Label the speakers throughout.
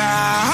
Speaker 1: I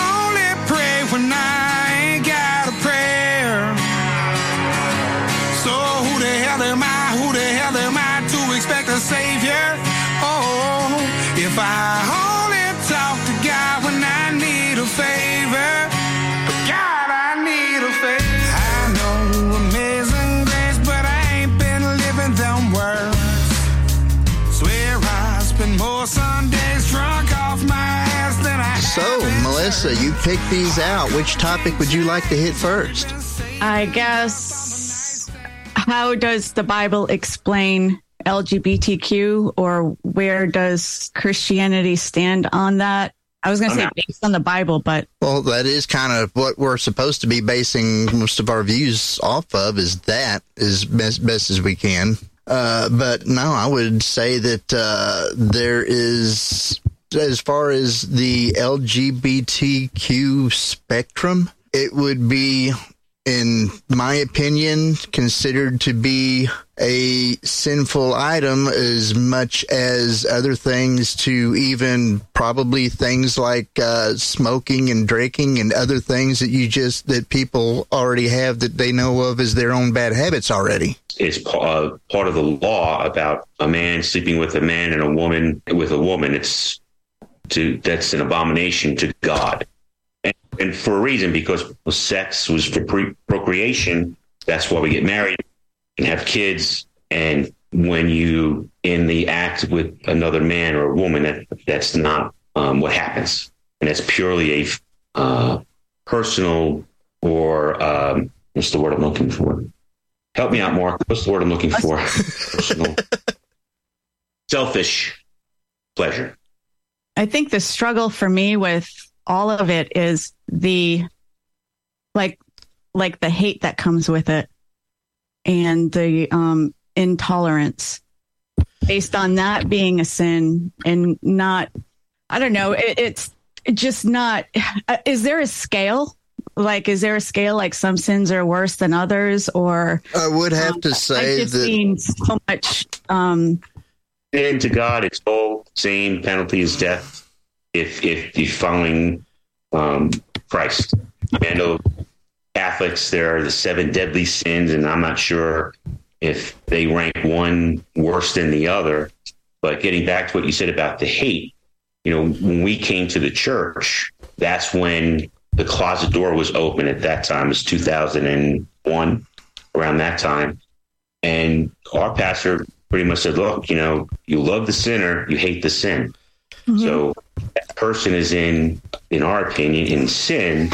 Speaker 2: Melissa,
Speaker 1: church.
Speaker 2: you picked these out. Which topic would you like to hit first?
Speaker 3: I guess, how does the Bible explain LGBTQ or where does Christianity stand on that? I was going to say based on the Bible, but
Speaker 2: Well, that is kind of what we're supposed to be basing most of our views off of. Is that as best, best as we can. Uh, but no, I would say that uh, there is, as far as the LGBTQ spectrum, it would be, in my opinion, considered to be a sinful item as much as other things to even probably things like uh, smoking and drinking and other things that you just that people already have that they know of as their own bad habits already
Speaker 4: it's uh, part of the law about a man sleeping with a man and a woman with a woman. It's to that's an abomination to God, and, and for a reason because sex was for pre- procreation. That's why we get married and have kids. And when you in the act with another man or a woman, that that's not um, what happens, and that's purely a uh, personal or um, what's the word I'm looking for? Help me out, Mark. What's the word I'm looking for? Personal, selfish pleasure.
Speaker 3: I think the struggle for me with all of it is the like like the hate that comes with it and the um intolerance based on that being a sin and not I don't know it, it's just not is there a scale? Like is there a scale like some sins are worse than others or
Speaker 2: i would have to say
Speaker 3: I've
Speaker 2: that
Speaker 3: seen so much um
Speaker 4: And to God, it's all same penalty as death if if you're following um, Christ. I know Catholics, there are the seven deadly sins, and I'm not sure if they rank one worse than the other. But getting back to what you said about the hate, you know, when we came to the church, that's when the closet door was open at that time. It was 2001, around that time. And our pastor pretty much said, look, you know, you love the sinner, you hate the sin. So that person is in, in our opinion, in sin.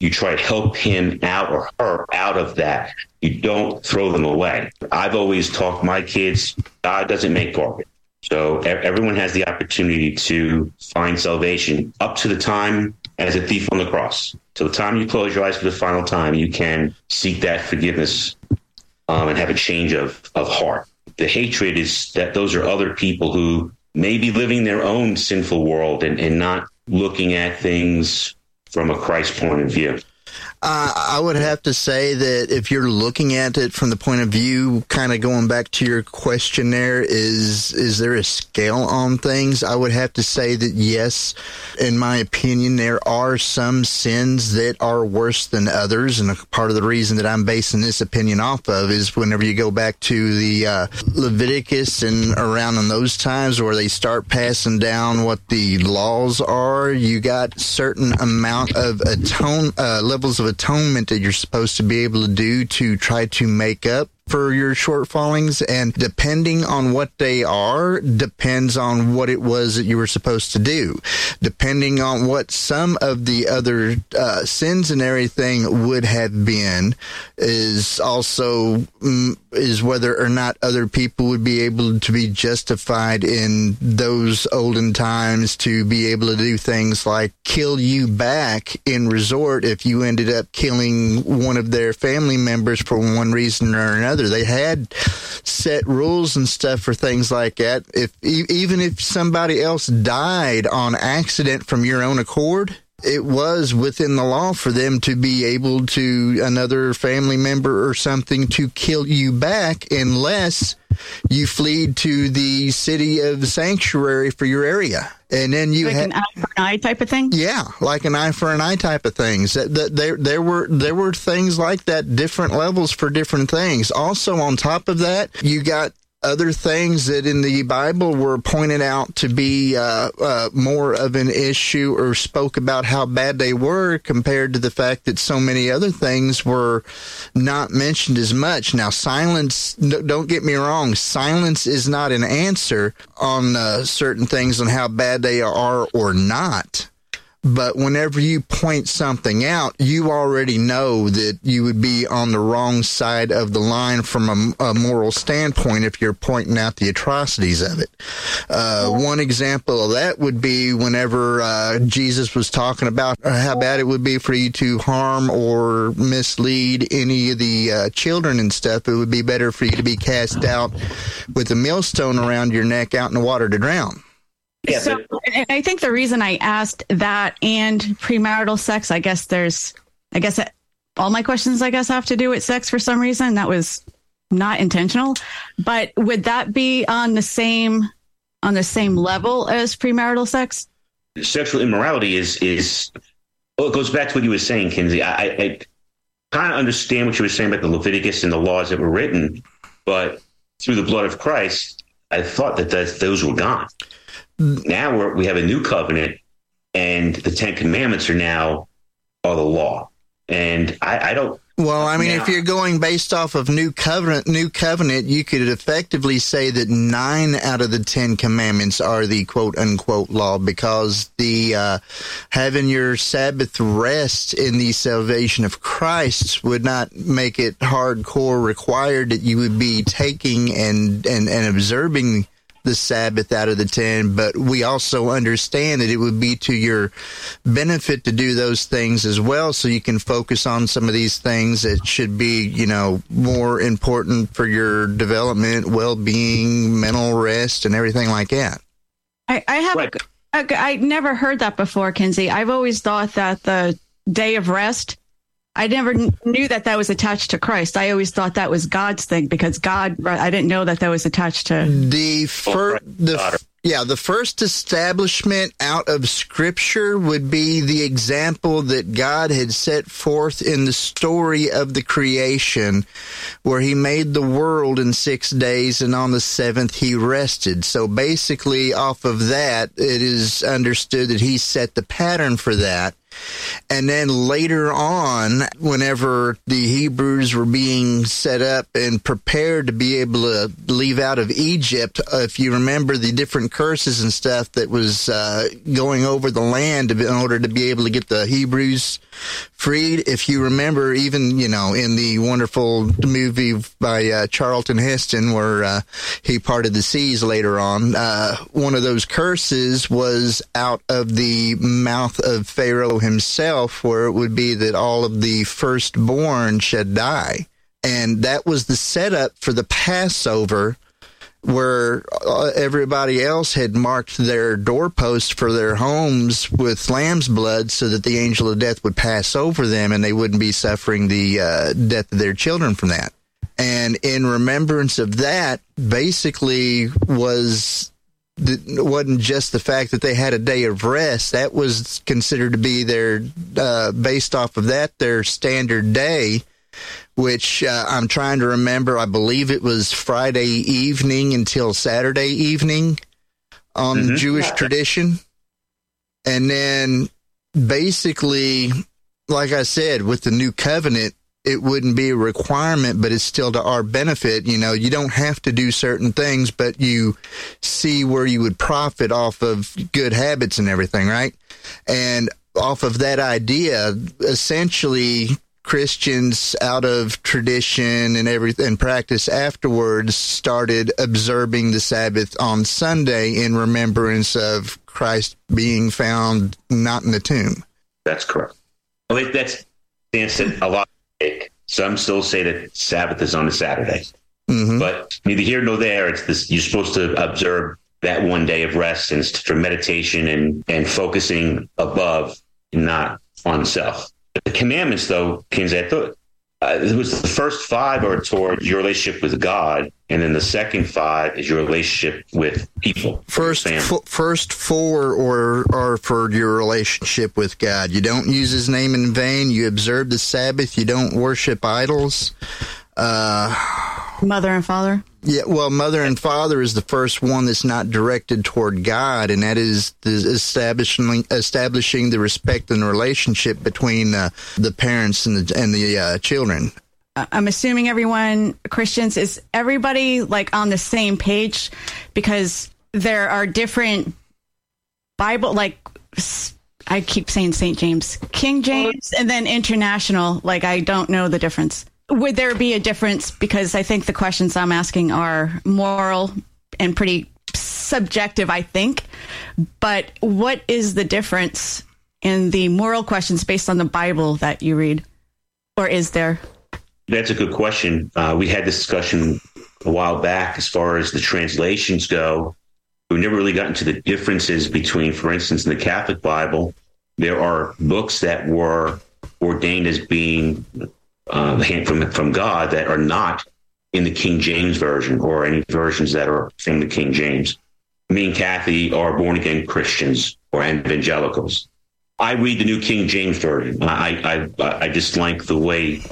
Speaker 4: You try to help him out or her out of that. You don't throw them away. I've always taught my kids, God doesn't make garbage. So everyone has the opportunity to find salvation up to the time as a thief on the cross. Till the time you close your eyes for the final time, you can seek that forgiveness um, and have a change of, of heart. The hatred is that those are other people who may be living their own sinful world and, and not looking at things from a Christ point of view.
Speaker 2: Uh, I would have to say that if you're looking at it from the point of view, kind of going back to your question there, is is there a scale on things? I would have to say that yes, in my opinion, there are some sins that are worse than others, and part of the reason that I'm basing this opinion off of is whenever you go back to the uh, Leviticus and around in those times where they start passing down what the laws are, you got certain amount of atone uh, levels of atonement that you're supposed to be able to do to try to make up for your shortfallings and depending on what they are depends on what it was that you were supposed to do. Depending on what some of the other uh, sins and everything would have been is also mm, is whether or not other people would be able to be justified in those olden times to be able to do things like kill you back in resort if you ended up killing one of their family members for one reason or another they had set rules and stuff for things like that. If even if somebody else died on accident from your own accord it was within the law for them to be able to another family member or something to kill you back unless you fled to the city of sanctuary for your area. And then you
Speaker 3: like
Speaker 2: had
Speaker 3: an eye for an eye type of thing.
Speaker 2: yeah like an eye for an eye type of things. That, that there there were there were things like that different levels for different things. Also on top of that you got other things that in the Bible were pointed out to be uh, uh, more of an issue or spoke about how bad they were compared to the fact that so many other things were not mentioned as much. Now, silence, don't get me wrong, silence is not an answer on uh, certain things on how bad they are or not. But whenever you point something out, you already know that you would be on the wrong side of the line from a, a moral standpoint if you're pointing out the atrocities of it. Uh, one example of that would be whenever uh, Jesus was talking about how bad it would be for you to harm or mislead any of the uh, children and stuff. It would be better for you to be cast out with a millstone around your neck out in the water to drown.
Speaker 4: Yeah,
Speaker 3: so and I think the reason I asked that and premarital sex, I guess there's, I guess that all my questions, I guess, have to do with sex for some reason. That was not intentional, but would that be on the same on the same level as premarital sex?
Speaker 4: sexual immorality is is well, it goes back to what you were saying, Kinsey. I, I kind of understand what you were saying about the Leviticus and the laws that were written, but through the blood of Christ, I thought that th- those were gone. Now we're, we have a new covenant, and the Ten Commandments are now are the law. And I, I don't.
Speaker 2: Well, I mean,
Speaker 4: Now-
Speaker 2: if you're going based off of new covenant, new covenant, you could effectively say that nine out of the Ten Commandments are the quote unquote law because the uh, having your Sabbath rest in the salvation of Christ would not make it hardcore required that you would be taking and and and observing the Sabbath out of the ten, but we also understand that it would be to your benefit to do those things as well, so you can focus on some of these things that should be, you know, more important for your development, well-being, mental rest, and everything like that.
Speaker 3: I, I have,
Speaker 4: Right.
Speaker 3: I, I never heard that before, Kinsey. I've always thought that the day of rest, I never knew that that was attached to Christ. I always thought that was God's thing because God, I didn't know that that was attached to.
Speaker 2: The first, the yeah, the first establishment out of Scripture would be the example that God had set forth in the story of the creation, where He made the world in six days, and on the seventh He rested. So basically, off of that, it is understood that He set the pattern for that. And then later on, whenever the Hebrews were being set up and prepared to be able to leave out of Egypt, uh, if you remember the different curses and stuff that was uh, going over the land in order to be able to get the Hebrews freed. If you remember, even you know in the wonderful movie by uh, Charlton Heston, where uh, he parted the seas later on, uh, one of those curses was out of the mouth of Pharaoh himself, where it would be that all of the firstborn should die, and that was the setup for the Passover where uh, everybody else had marked their doorposts for their homes with lamb's blood so that the angel of death would pass over them and they wouldn't be suffering the uh, death of their children from that. And in remembrance of that, basically was wasn't just the fact that they had a day of rest. That was considered to be their, uh, based off of that, their standard day which uh, I'm trying to remember. I believe it was Friday evening until Saturday evening on
Speaker 4: Mhm.
Speaker 2: Jewish tradition. And then basically, like I said, with the new covenant, it wouldn't be a requirement, but it's still to our benefit. You know, you don't have to do certain things, but you see where you would profit off of good habits and everything, right? And off of that idea, essentially, Christians out of tradition and everything and practice afterwards started observing the Sabbath on Sunday in remembrance of Christ being found not in the tomb.
Speaker 4: That's correct. Well, it- that's stance that a lot take. Some still say that Sabbath is on a Saturday,
Speaker 2: hmm
Speaker 4: but neither here nor there. It's this. You're supposed to observe that one day of rest and for meditation and and focusing above not on self. The commandments, though, Kings, I thought uh, it was the first five are toward your relationship with God, and then the second five is your relationship with people.
Speaker 2: First,
Speaker 4: family.
Speaker 2: f- first four or are for your relationship with God. You don't use His name in vain. You observe the Sabbath. You don't worship idols.
Speaker 3: Mother and father.
Speaker 2: Yeah, well, mother and father is the first one that's not directed toward God, and that is the establishing establishing the respect and relationship between uh, the parents and the and the uh, children.
Speaker 3: I'm assuming everyone Christians is everybody like on the same page because there are different Bible like I keep saying St. James, King James, and then international. Like I don't know the difference. Would there be a difference? Because I think the questions I'm asking are moral and pretty subjective. I think, but what is the difference in the moral questions based on the Bible that you read, or is there?
Speaker 4: That's a good question. Uh, we had this discussion a while back as far as the translations go. We never really got into the differences between, for instance, in the Catholic Bible, there are books that were ordained as being uh, from from God that are not in the King James version or any versions that are from the King James. Me and Kathy are born again Christians or evangelicals. I read the New King James version. I I I just like the way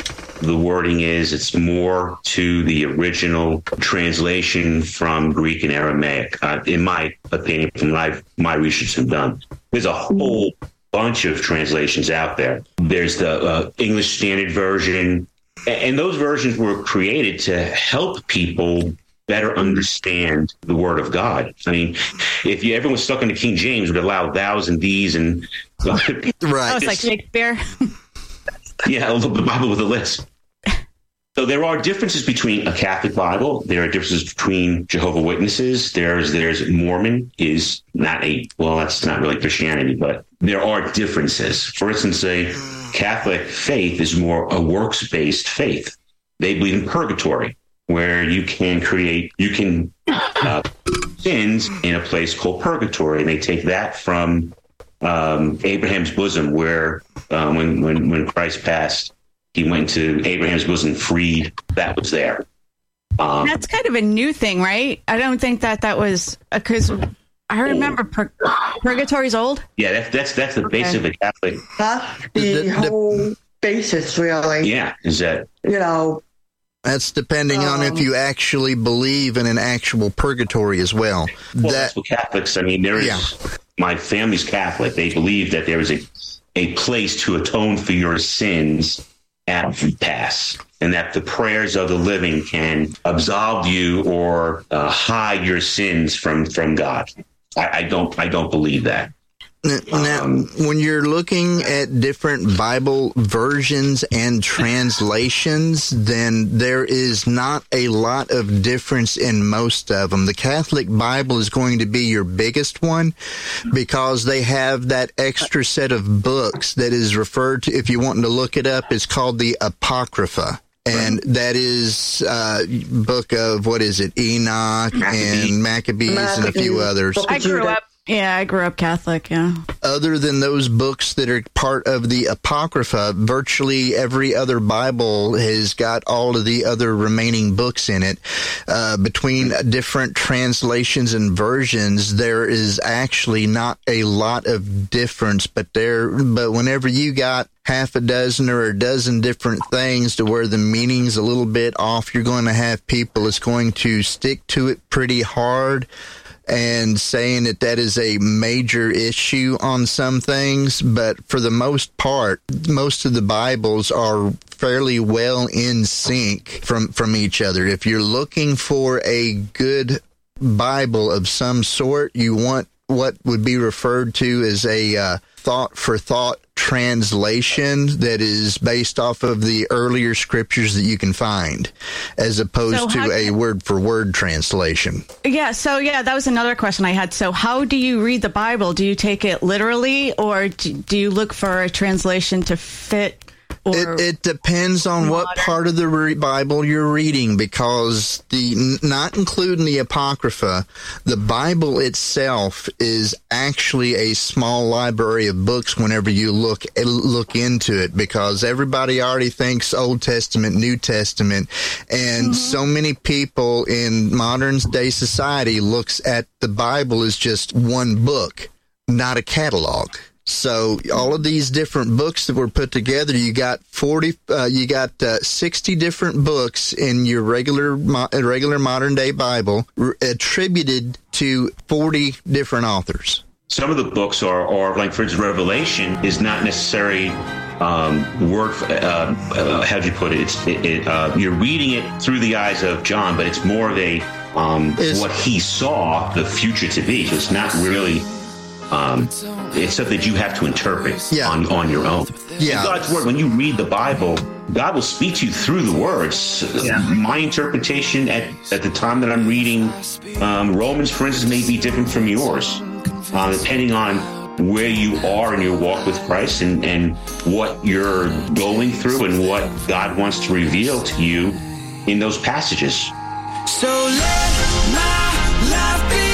Speaker 4: the wording is. It's more to the original translation from Greek and Aramaic, uh, in my opinion, from what my research has done. There's a whole bunch of translations out there. There's the uh, English Standard Version, and those versions were created to help people better understand the Word of God. I mean, if you everyone stuck on the King James would allow thous and these and
Speaker 2: Right.
Speaker 3: Oh, it's like Shakespeare.
Speaker 4: yeah, the Bible with a list. So there are differences between a Catholic Bible. There are differences between Jehovah Witnesses. There's there's Mormon is not a well, that's not really Christianity, but there are differences. For instance, a Catholic faith is more a works based faith. They believe in purgatory, where you can create you can uh, sins in a place called purgatory, and they take that from um, Abraham's bosom, where uh, when when when Christ passed, he went to Abraham's bosom, freed that was there. Um,
Speaker 3: That's kind of a new thing, right? I don't think that that was because I remember pur- purgatory's old.
Speaker 4: yeah, that's that's that's the base of a Catholic.
Speaker 5: That's the,
Speaker 2: The- the-
Speaker 5: whole basis, really.
Speaker 4: Yeah, is that
Speaker 5: You know,
Speaker 2: That's depending on if
Speaker 5: Um,
Speaker 2: you actually believe in an actual purgatory as well.
Speaker 4: well,
Speaker 2: that
Speaker 4: that's what Catholics. I mean, there is.
Speaker 2: Yeah.
Speaker 4: My family's Catholic. They believe that there is a a place to atone for your sins you pass, and that the prayers of the living can absolve you or uh, hide your sins from from God. I, I don't. I don't believe that.
Speaker 2: Now, when you're looking at different Bible versions and translations, then there is not a lot of difference in most of them. The Catholic Bible is going to be your biggest one because they have that extra set of books that is referred to, if you want to look it up, it's called the Apocrypha. And that is uh, book of what is it, Enoch and Maccabees and a few others.
Speaker 3: I grew up. Yeah, I grew up Catholic. Yeah.
Speaker 2: other than those books that are part of the Apocrypha, virtually every other Bible has got all of the other remaining books in it. Uh, between different translations and versions, there is actually not a lot of difference, but there, but whenever you got half a dozen or a dozen different things to where the meaning's a little bit off, you're going to have people that's going to stick to it pretty hard and saying that that is a major issue on some things, but for the most part, most of the Bibles are fairly well in sync from, from each other. If you're looking for a good Bible of some sort, you want what would be referred to as a uh, thought for thought translation that is based off of the earlier scriptures that you can find, as opposed
Speaker 3: So
Speaker 2: to a word for word translation.
Speaker 3: Yeah. So yeah, that was another question I had. So how do you read the Bible? Do you take it literally, or do, you look for a translation to fit
Speaker 2: It, it depends on what part of the re- Bible you're reading because the not including the apocrypha, the Bible itself is actually a small library of books. Whenever you look eh, look into it, because everybody already thinks Old Testament, New Testament, and so many people in modern day society looks at the Bible as just one book, not a catalog. So all of these different books that were put together, you got forty, uh, you got uh, sixty different books in your regular mo- uh, regular modern day Bible r- attributed to forty different authors.
Speaker 4: Some of the books are, are like, for instance, Revelation is not necessarily um, word. Uh, uh, how do you put it? It's it, it, uh, you're reading it through the eyes of John, but it's more of a um, what he saw the future to be. So it's not really. Um, it's something that you have to interpret
Speaker 2: Yeah.
Speaker 4: on, on your own.
Speaker 2: Yeah.
Speaker 4: In God's word, when you read the Bible, God will speak to you through the words. My interpretation at, at the time that I'm reading um, Romans, for instance, may be different from yours, uh, depending on where you are in your walk with Christ and, and what you're going through and what God wants to reveal to you in those passages.
Speaker 1: So let my life be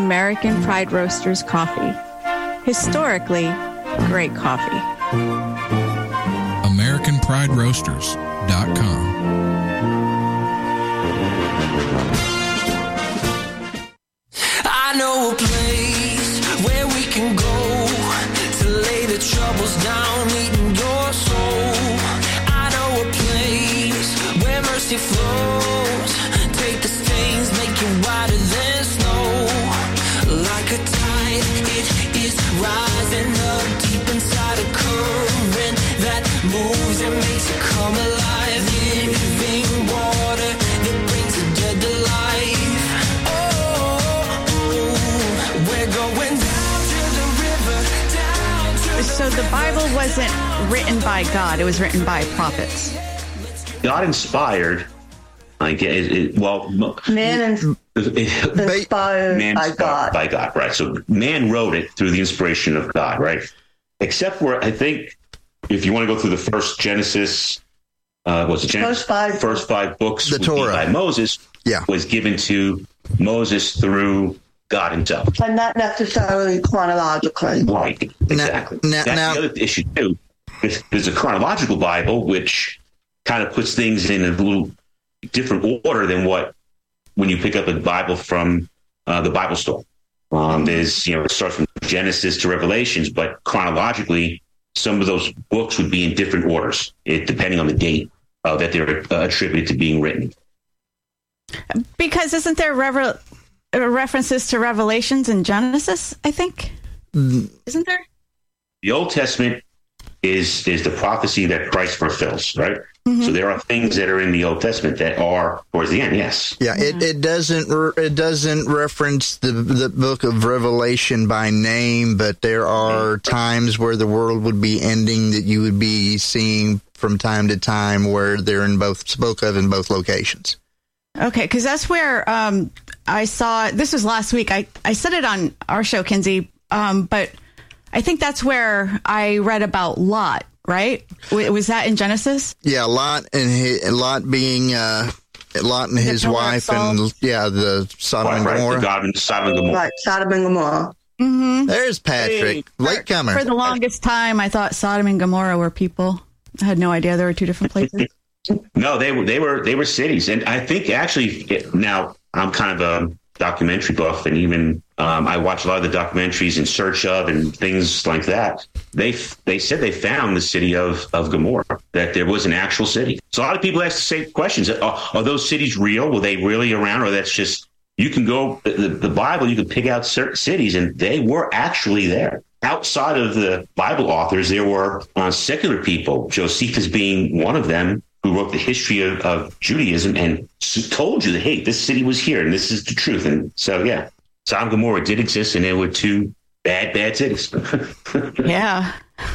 Speaker 6: American Pride
Speaker 3: Roasters coffee. Historically, great coffee.
Speaker 7: AmericanPrideRoasters.com.
Speaker 1: I know a place where we can go to lay the troubles down,
Speaker 3: wasn't written by God, it was written by prophets.
Speaker 4: God inspired, like, it, it, well, mo-
Speaker 5: Man and inspired
Speaker 4: man
Speaker 5: by
Speaker 4: inspired
Speaker 5: God.
Speaker 4: by God, right? So man wrote it through the inspiration of God, right? Except where I think if you want to go through the first Genesis, uh, what's it? Genesis,
Speaker 5: First five-
Speaker 4: first five books
Speaker 2: The
Speaker 4: would be
Speaker 2: Torah.
Speaker 4: by Moses,
Speaker 2: Yeah.
Speaker 4: was given to Moses through God Himself.
Speaker 5: but not necessarily chronologically.
Speaker 4: Right, exactly.
Speaker 2: now-
Speaker 4: That's
Speaker 2: now-
Speaker 4: the other issue too. There's, there's a chronological Bible which kind of puts things in a little different order than what when you pick up a Bible from uh, the Bible store. Um, there's you know it starts from Genesis to Revelations, but chronologically, some of those books would be in different orders, it, depending on the date uh, that they're uh, attributed to being written.
Speaker 3: Because isn't there rever- uh, Uh, references to Revelations in Genesis, I think? Isn't there?
Speaker 4: the Old Testament is is the prophecy that Christ fulfills, right? Mm-hmm. So there are things that are in the Old Testament that are towards the end. Yes,
Speaker 2: Yeah, it, it doesn't re- it doesn't reference the the book of Revelation by name, but there are times where the world would be ending that you would be seeing from time to time where they're in both spoke of in both locations.
Speaker 3: Okay, because that's where um, I saw this was last week. I, I said it on our show, Kinsey, um, but I think that's where I read about Lot, right? W- was that in Genesis?
Speaker 2: Yeah, Lot and his, Lot being uh, Lot and his wife
Speaker 3: salt.
Speaker 2: and yeah, the Sodom
Speaker 4: right,
Speaker 2: and
Speaker 4: right.
Speaker 2: Gomorrah.
Speaker 4: God and Sodom and Gomorrah.
Speaker 5: Right, Sodom and Gomorrah.
Speaker 3: Mm-hmm.
Speaker 2: There's Patrick, late comer.
Speaker 3: For the longest time, I thought Sodom and Gomorrah were people. I had no idea there were two different places.
Speaker 4: No, they were they were they were cities, and I think actually now I'm kind of a documentary buff, and even um, I watch a lot of the documentaries in search of and things like that. They they said they found the city of of Gomorrah, that there was an actual city. So a lot of people ask the same questions: Are, are those cities real? Were they really around, or that's just You can go the, the Bible. You can pick out certain cities, and they were actually there. Outside of the Bible authors, there were uh, secular people. Josephus being one of them, who wrote the history of, of Judaism and told you that hey, this city was here, and this is the truth. And so, yeah, Sodom and Gomorrah did exist, and there were two bad, bad cities.
Speaker 3: yeah.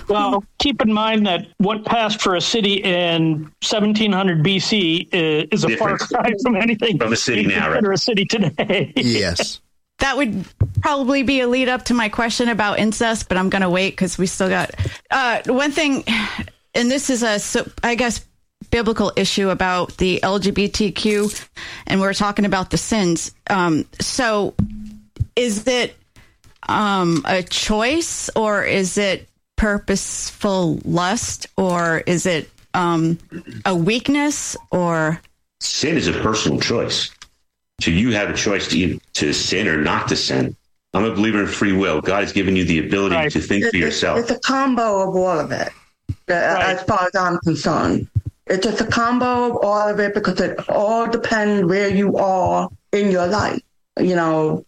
Speaker 8: Well, keep in mind that what passed for a city in 1700 BC is, is a
Speaker 4: Different.
Speaker 8: far cry from anything
Speaker 4: From a city now, right?
Speaker 8: a city today.
Speaker 2: Yes.
Speaker 3: That would probably be a lead up to my question about incest, but I'm going to wait because we still got uh, one thing, and this is a, so, I guess, biblical issue about the LGBTQ, and we're talking about the sins. Um, so, is it um, a choice, or is it purposeful lust, or is it um, a weakness, or
Speaker 4: sin is a personal choice. So you have a choice to either to sin or not to sin. I'm a believer in free will. God has given you the ability
Speaker 8: Right.
Speaker 4: to think for
Speaker 5: It- it-
Speaker 4: yourself.
Speaker 5: It's a combo of all of it, uh, as far as I'm concerned. It's just a combo of all of it because it all depends where you are in your life. You know,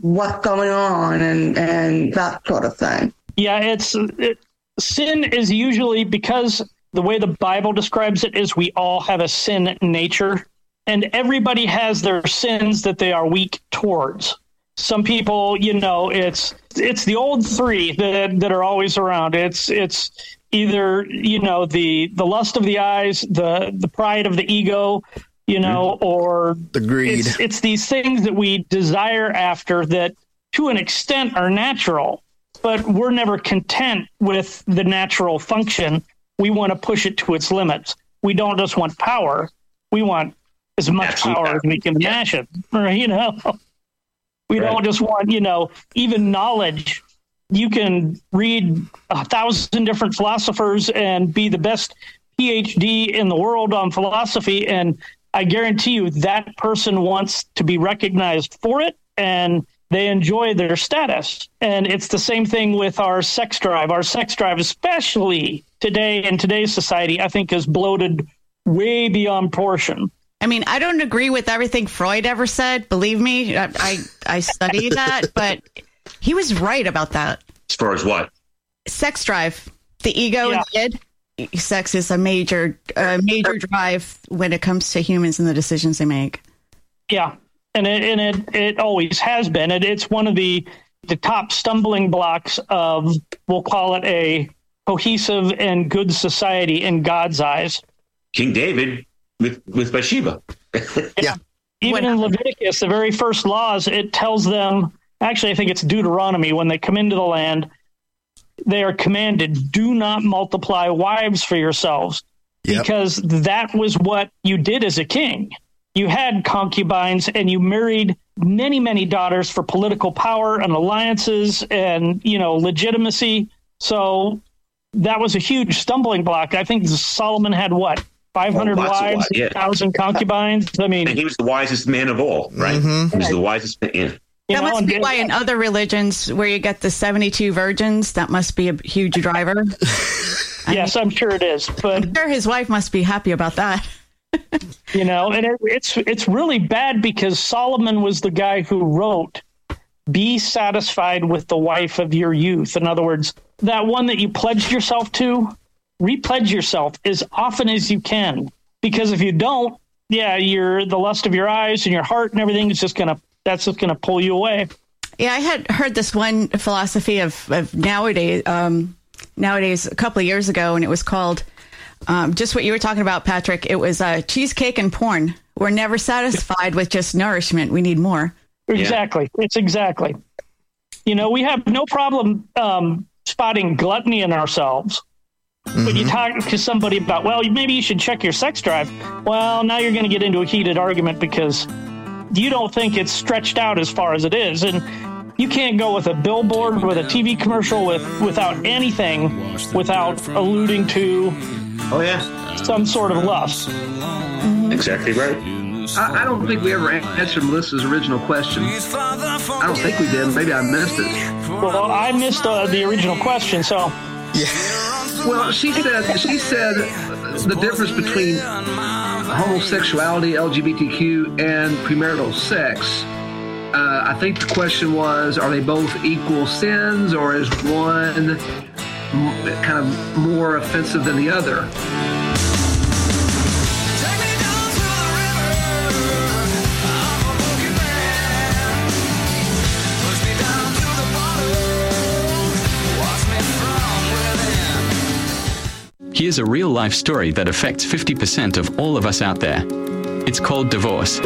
Speaker 5: what's going on and, and that sort of thing.
Speaker 8: Yeah, it's it, sin is usually because the way the Bible describes it is we all have a sin nature, and everybody has their sins that they are weak towards. Some people, you know, it's it's the old three that that are always around. It's it's either you know the the lust of the eyes, the the pride of the ego, you mm-hmm. know, or
Speaker 2: The greed.
Speaker 8: it's, it's these things that we desire after that to an extent are natural but we're never content with the natural function we want to push it to its limits we don't just want power we want as much power as we can imagine right? you know we
Speaker 4: Right.
Speaker 8: don't just want you know even knowledge you can read a thousand different philosophers and be the best phd in the world on philosophy and i guarantee you that person wants to be recognized for it and they enjoy their status and it's the same thing with our sex drive our sex drive especially today in today's society i think is bloated way beyond portion
Speaker 3: I mean, I don't agree with everything Freud ever said. Believe me, I I, I studied that, but he was right about that.
Speaker 4: As far as what?
Speaker 3: Sex drive, the ego
Speaker 8: Yeah.
Speaker 3: and the id. Sex is a major, uh, major drive when it comes to humans and the decisions they make.
Speaker 8: Yeah, and it and it it always has been. It, it's one of the the top stumbling blocks of we'll call it a cohesive and good society in God's eyes.
Speaker 4: King David with with Bathsheba.
Speaker 2: yeah.
Speaker 8: Even in Leviticus, the very first laws, it tells them. Actually, I think it's Deuteronomy when they come into the land. They are commanded, "Do not multiply wives for yourselves."
Speaker 2: Yep.
Speaker 8: because that was what you did as a king. You had concubines and you married many, many daughters for political power and alliances and, you know, legitimacy. So that was a huge stumbling block. I think Solomon had what, 500
Speaker 4: Oh,
Speaker 8: wives,
Speaker 4: wives, yeah.
Speaker 8: 1,000 concubines? I mean,
Speaker 4: And he was the wisest man of all, right? Mm-hmm. He was the wisest man.
Speaker 8: You
Speaker 3: That
Speaker 8: know,
Speaker 3: must be why in other religions where you get the 72 virgins, that must be a huge driver.
Speaker 8: yes, I'm sure it is. But
Speaker 3: Sure, his wife must be happy about that.
Speaker 8: you know and it, it's it's really bad because solomon was the guy who wrote be satisfied with the wife of your youth in other words that one that you pledged yourself to repledge yourself as often as you can because if you don't yeah you're the lust of your eyes and your heart and everything is just gonna that's what's gonna pull you away
Speaker 3: Yeah, I had heard this one philosophy of, of nowadays, um, nowadays a couple of years ago, and it was called um, just what you were talking about, Patrick. It was uh, cheesecake and porn. We're never satisfied with just nourishment. We need more.
Speaker 8: Exactly. It's exactly. You know, we have no problem um, spotting gluttony in ourselves. But you talk to somebody about, well, maybe you should check your sex drive. Well, now you're going to get into a heated argument because you don't think it's stretched out as far as it is. And you can't go with a billboard, with a TV commercial, with without anything, without alluding to
Speaker 4: Oh yeah,
Speaker 8: some sort of lust.
Speaker 4: exactly right.
Speaker 9: I, I don't think we ever answered Melissa's original question. I don't think we did. Maybe I missed it.
Speaker 8: Well, I missed uh, the original question, so Yeah.
Speaker 9: Well, she said she said the difference between homosexuality, LGBTQ, and premarital sex Uh, I think the question was, are they both equal sins, or is one kind of more offensive than the other?
Speaker 10: Here's a real life story that affects 50% of all of us out there. It's called divorce.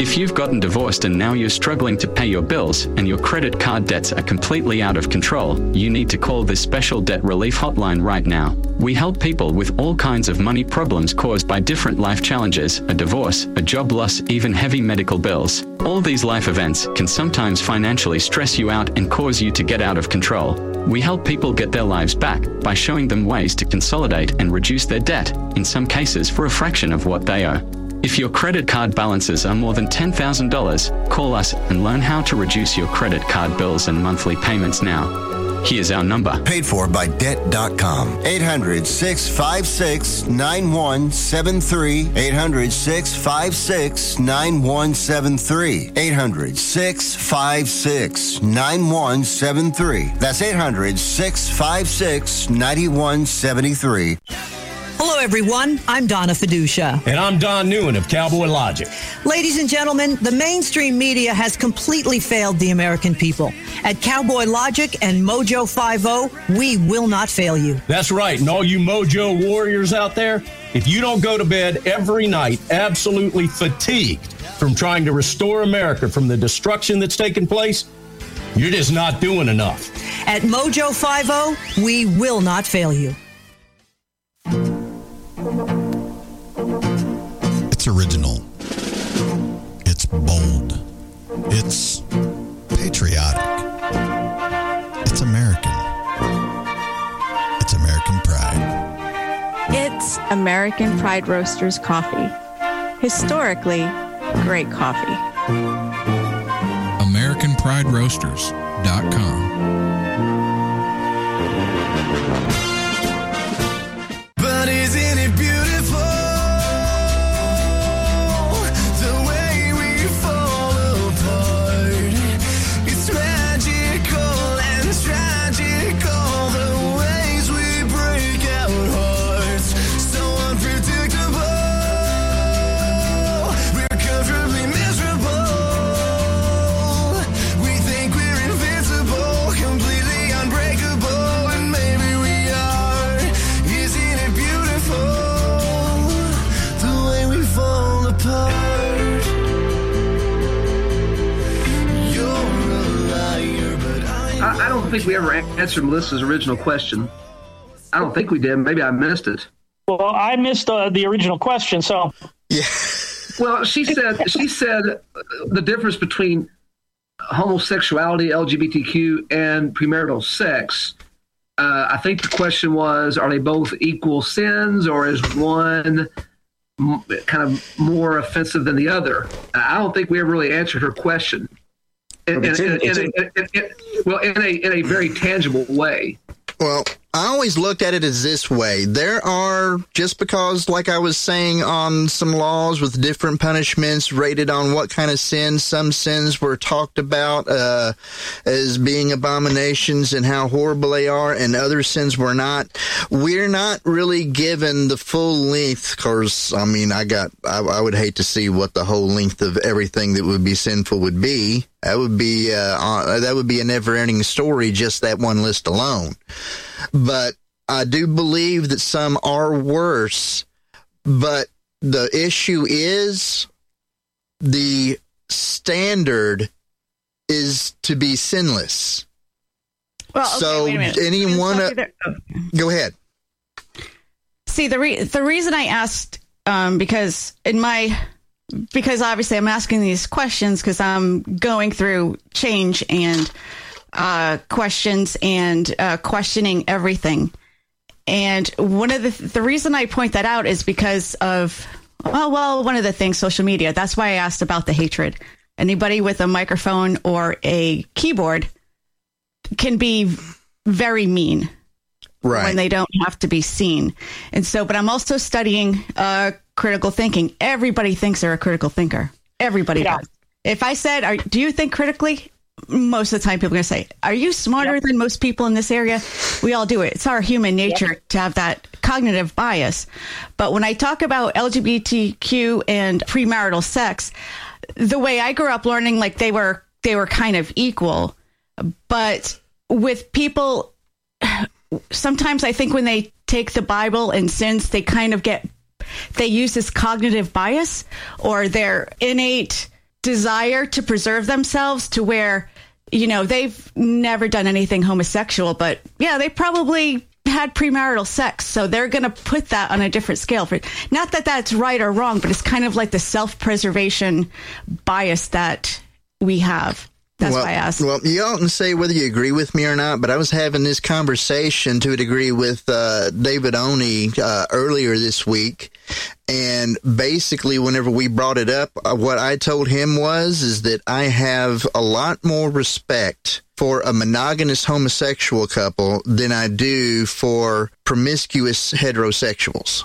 Speaker 10: If you've gotten divorced and now you're struggling to pay your bills and your credit card debts are completely out of control, you need to call this special debt relief hotline right now. We help people with all kinds of money problems caused by different life challenges, a divorce, a job loss, even heavy medical bills. All these life events can sometimes financially stress you out and cause you to get out of control. We help people get their lives back by showing them ways to consolidate and reduce their debt, in some cases for a fraction of what they owe. If your credit card balances are more than $10,000, call us and learn how to reduce your credit card bills and monthly payments now. Here's our number.
Speaker 11: Paid for by Debt.com. 800 656 9173. 800 656 9173. 800 656 9173. That's 800 656 9173.
Speaker 12: Hello, everyone. I'm Donna Fiducia.
Speaker 13: And I'm Don Newen of Cowboy Logic.
Speaker 12: Ladies and gentlemen, the mainstream media has completely failed the American people. At Cowboy Logic and Mojo 50, we will not fail you.
Speaker 13: That's right. And all you Mojo warriors out there, if you don't go to bed every night absolutely fatigued from trying to restore America from the destruction that's taken place, you're just not doing enough.
Speaker 12: At Mojo 50, we will not fail you.
Speaker 6: It's original. It's bold. It's patriotic. It's American. It's American pride.
Speaker 3: It's American Pride Roasters coffee. Historically, great coffee.
Speaker 14: AmericanPrideRoasters.com.
Speaker 9: think we ever answered Melissa's original question. I don't think we did. Maybe I missed it.
Speaker 8: Well, I missed uh, the original question, so yeah.
Speaker 9: Well, she said she said the difference between homosexuality, LGBTQ, and premarital sex. Uh, I think the question was: Are they both equal sins, or is one m- kind of more offensive than the other? I don't think we ever really answered her question. In,
Speaker 4: It's
Speaker 9: in-
Speaker 4: in- it's
Speaker 9: in a- in- in- well, in a in a very tangible way.
Speaker 2: Well, I always looked at it as this way. There are, just because, like I was saying, on some laws with different punishments rated on what kind of sins, some sins were talked about uh, as being abominations and how horrible they are, and other sins were not. We're not really given the full length, because, I mean, I got, I, I would hate to see what the whole length of everything that would be sinful would be. That would be, uh, uh, that would be a never ending story, just that one list alone but I do believe that some are worse. But the issue is the standard is to be sinless.
Speaker 3: Well, okay,
Speaker 2: so anyone,
Speaker 3: you
Speaker 2: go ahead.
Speaker 3: See the re- the reason I asked um, because in my because obviously I'm asking these questions because I'm going through change and uh, questions and uh, questioning everything. And one of the the reason I point that out is because of well, well, one of the things social media. That's why I asked about the hatred. Anybody with a microphone or a keyboard can be very mean
Speaker 2: Right.
Speaker 3: when they don't have to be seen. And so, but I'm also studying uh, critical thinking. Everybody thinks they're a critical thinker. Everybody does. if I said, are, "Do you think critically?" Most of the time, people are going to say, "Are you smarter yep. than most people in this area?" We all do it. It's our human nature yep. to have that cognitive bias. But when I talk about LGBTQ and premarital sex, the way I grew up learning, like they were they were kind of equal, but with people, sometimes I think when they take the Bible and sins, they kind of get they use this cognitive bias or their innate desire to preserve themselves to where you know they've never done anything homosexual but yeah they probably had premarital sex so they're going to put that on a different scale for not that that's right or wrong but it's kind of like the self-preservation bias that we have that's
Speaker 2: well,
Speaker 3: why I asked.
Speaker 2: Well, you oughtn't say whether you agree with me or not, but I was having this conversation to a degree with uh, David Oni uh, earlier this week, and basically, whenever we brought it up, uh, what I told him was is that I have a lot more respect for a monogamous homosexual couple than I do for promiscuous heterosexuals.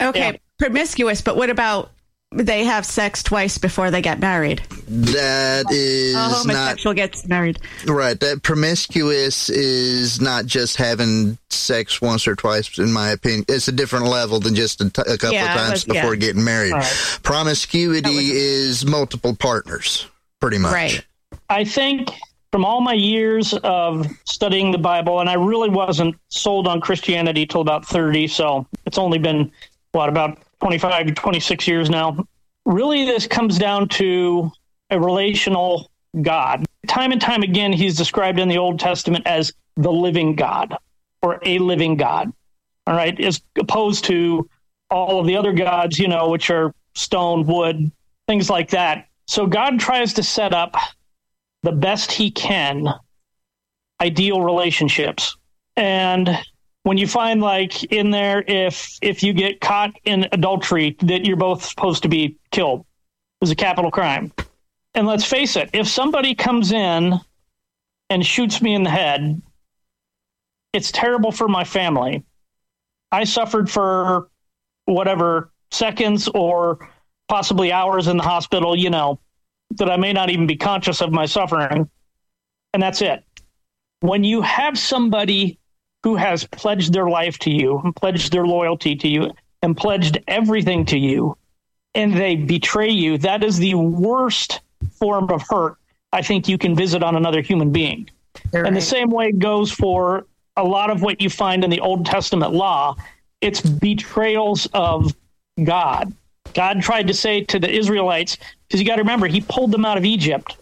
Speaker 3: Okay, yeah. promiscuous, but what about they have sex twice before they get married.
Speaker 2: That is a
Speaker 3: homosexual
Speaker 2: not,
Speaker 3: gets married.
Speaker 2: Right. That promiscuous is not just having sex once or twice. In my opinion, it's a different level than just a, t- a couple yeah, of times was, before yeah. getting married. Right. Promiscuity was, is multiple partners, pretty much.
Speaker 3: Right.
Speaker 8: I think from all my years of studying the Bible, and I really wasn't sold on Christianity till about thirty, so it's only been what about 25, 26 years now. Really, this comes down to a relational God. Time and time again, he's described in the Old Testament as the living God or a living God. All right, as opposed to all of the other gods, you know, which are stone, wood, things like that. So God tries to set up the best he can ideal relationships. And when you find like in there if if you get caught in adultery that you're both supposed to be killed. Is a capital crime. And let's face it if somebody comes in and shoots me in the head it's terrible for my family. I suffered for whatever seconds or possibly hours in the hospital you know that i may not even be conscious of my suffering. And that's it. When you have somebody who has pledged their life to you and pledged their loyalty to you and pledged everything to you and they betray you, that is the worst form of hurt I think you can visit on another human being. And the same way goes for a lot of what you find in the Old Testament law. It's betrayals of God. God tried to say to the Israelites, because you got to remember, he pulled them out of Egypt.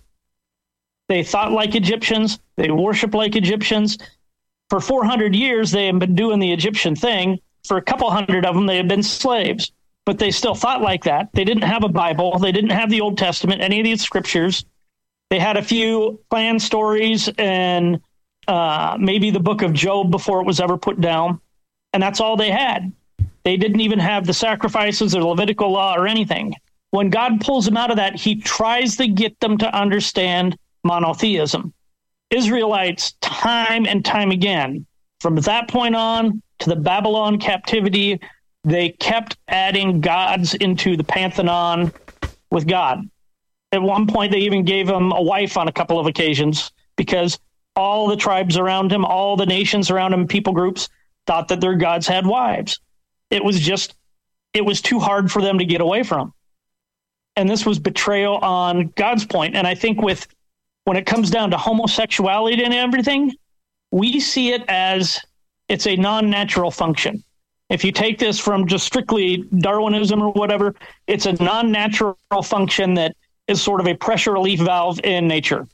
Speaker 8: They thought like Egyptians, they worshiped like Egyptians, for 400 years, they have been doing the Egyptian thing. For a couple hundred of them, they have been slaves, but they still thought like that. They didn't have a Bible, they didn't have the Old Testament, any of these scriptures. They had a few clan stories and uh, maybe the book of Job before it was ever put down. And that's all they had. They didn't even have the sacrifices or Levitical law or anything. When God pulls them out of that, he tries to get them to understand monotheism. Israelites time and time again. From that point on to the Babylon captivity, they kept adding gods into the pantheon with God. At one point, they even gave him a wife on a couple of occasions because all the tribes around him, all the nations around him, people groups thought that their gods had wives. It was just, it was too hard for them to get away from. And this was betrayal on God's point. And I think with when it comes down to homosexuality and everything, we see it as it's a non natural function. If you take this from just strictly Darwinism or whatever, it's a non natural function that is sort of a pressure relief valve in nature.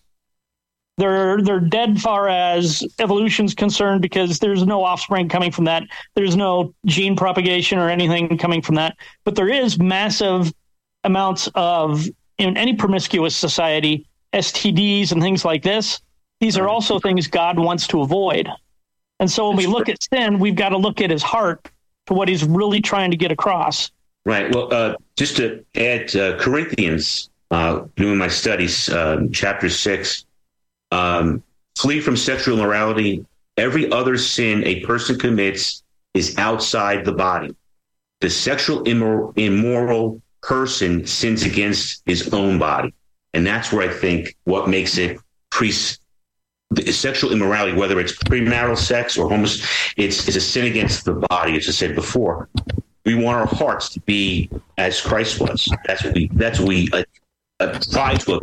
Speaker 8: They're they're dead far as evolution's concerned because there's no offspring coming from that. There's no gene propagation or anything coming from that. But there is massive amounts of in any promiscuous society STDs and things like this, these are also things God wants to avoid. And so when we look at sin, we've got to look at his heart to what he's really trying to get across.
Speaker 4: Right. Well, uh, just to add, uh, Corinthians, uh, doing my studies, um, chapter six, um, flee from sexual immorality. Every other sin a person commits is outside the body. The sexual immor- immoral person sins against his own body. And that's where I think what makes it pre sexual immorality, whether it's premarital sex or homos, it's, it's a sin against the body, as I said before. We want our hearts to be as Christ was. That's what we, that's what we uh, uh, try to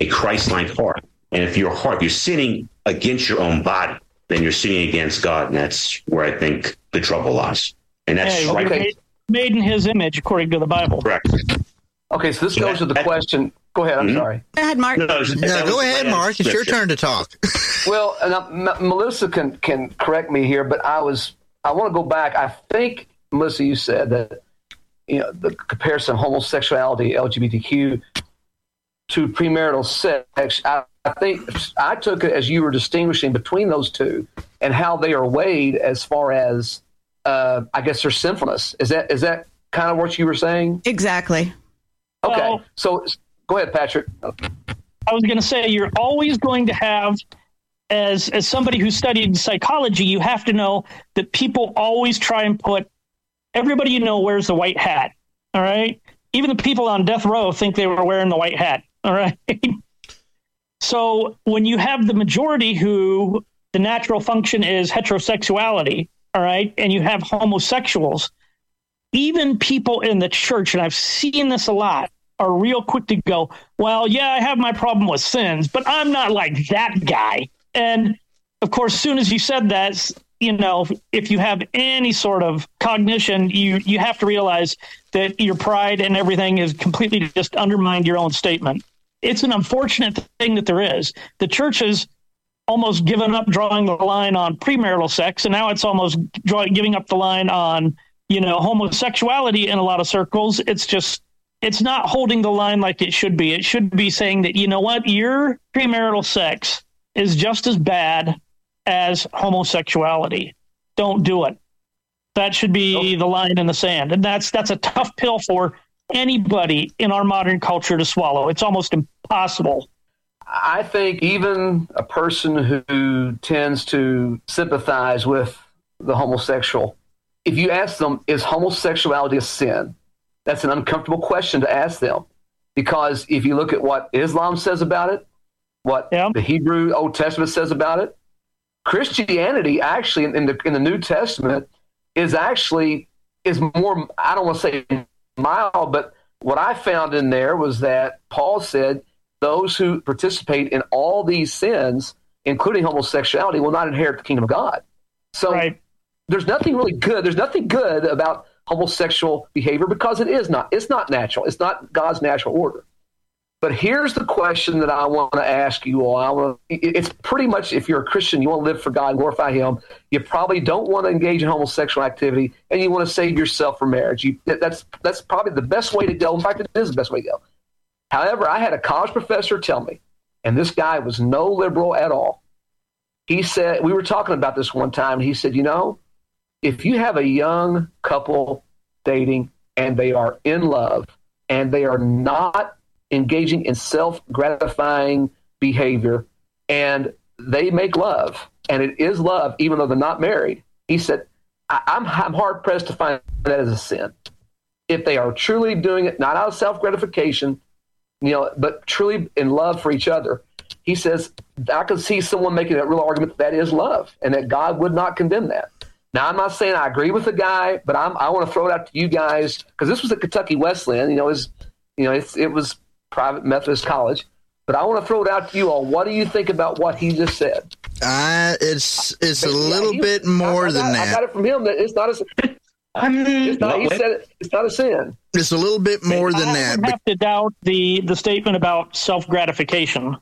Speaker 4: a Christ-like heart. And if your heart, you're sinning against your own body, then you're sinning against God. And that's where I think the trouble lies. And that's
Speaker 8: Hey,
Speaker 4: right.
Speaker 8: made, made in his image, according to the Bible.
Speaker 4: Correct.
Speaker 9: Okay, so this goes to the question. Go ahead. I'm
Speaker 4: Mhm.
Speaker 9: sorry.
Speaker 3: Go ahead, Mark.
Speaker 4: No, that
Speaker 2: No, go ahead,
Speaker 4: right out of
Speaker 2: Mark. It's your turn to talk.
Speaker 9: Well, and uh, M- Melissa can can correct me here, but I was I want to go back. I think Melissa, you said that you know the comparison of homosexuality, LGBTQ to premarital sex. I, I think I took it as you were distinguishing between those two and how they are weighed as far as uh, I guess their sinfulness. Is that is that kind of what you were saying?
Speaker 3: Exactly.
Speaker 9: Okay,
Speaker 8: Well-
Speaker 9: so go ahead, Patrick.
Speaker 8: I was going to say you're always going to have as as somebody who studied psychology, you have to know that people always try and put everybody you know wears the white hat. All right? Even the people on death row think they were wearing the white hat. All right? so when you have the majority who the natural function is heterosexuality, all right, and you have homosexuals, even people in the church, and I've seen this a lot, are real quick to go, well, yeah, I have my problem with sins, but I'm not like that guy. And of course, soon as you said that, you know, if you have any sort of cognition, you you have to realize that your pride and everything is completely just undermined your own statement. It's an unfortunate thing that there is. The church has almost given up drawing the line on premarital sex, and now it's almost draw, giving up the line on you know homosexuality in a lot of circles. It's just it's not holding the line like it should be. It should be saying that you know what your premarital sex is just as bad as homosexuality. Don't do it. That should be the line in the sand, and that's that's a tough pill for anybody in our modern culture to swallow. It's almost impossible.
Speaker 9: I think even a person who tends to sympathize with the homosexual, if you ask them, is homosexuality a sin? That's an uncomfortable question to ask them. Because if you look at what Islam says about it, what the Hebrew Old Testament says about it, Christianity actually in the in the New Testament is actually is more I don't want to say mild, but what I found in there was that Paul said those who participate in all these sins, including homosexuality, will not inherit the kingdom of God. So there's nothing really good. There's nothing good about homosexual behavior because it is not. It's not natural. It's not God's natural order. But here's the question that I want to ask you all. I want to, it's pretty much if you're a Christian, you want to live for God, and glorify Him. You probably don't want to engage in homosexual activity, and you want to save yourself from marriage. You, that's that's probably the best way to go. In fact, it is the best way to go. However, I had a college professor tell me, and this guy was no liberal at all. He said we were talking about this one time. And he said, you know, if you have a young couple dating and they are in love and they are not engaging in self gratifying behavior and they make love and it is love even though they're not married he said I- I'm, I'm hard pressed to find that as a sin. If they are truly doing it not out of self gratification you know but truly in love for each other he says i could see someone making that real argument that that is love and that god would not condemn that now, I'm not saying I agree with the guy, but I'm, I want to throw it out to you guys because this was at Kentucky Wesleyan. You know, it was, you know, it's, it was private Methodist college. But I want to throw it out to you all. What do you think about what he just said?
Speaker 2: Uh, it's it's a
Speaker 9: Yeah,
Speaker 2: little
Speaker 9: he-
Speaker 2: bit more
Speaker 9: I, I
Speaker 2: than
Speaker 9: got,
Speaker 2: that.
Speaker 9: I got it from him that it's not a. It's not, he said it, it's not a sin.
Speaker 2: It's a little bit more than
Speaker 8: I
Speaker 2: that.
Speaker 8: I have to doubt the the statement about self gratification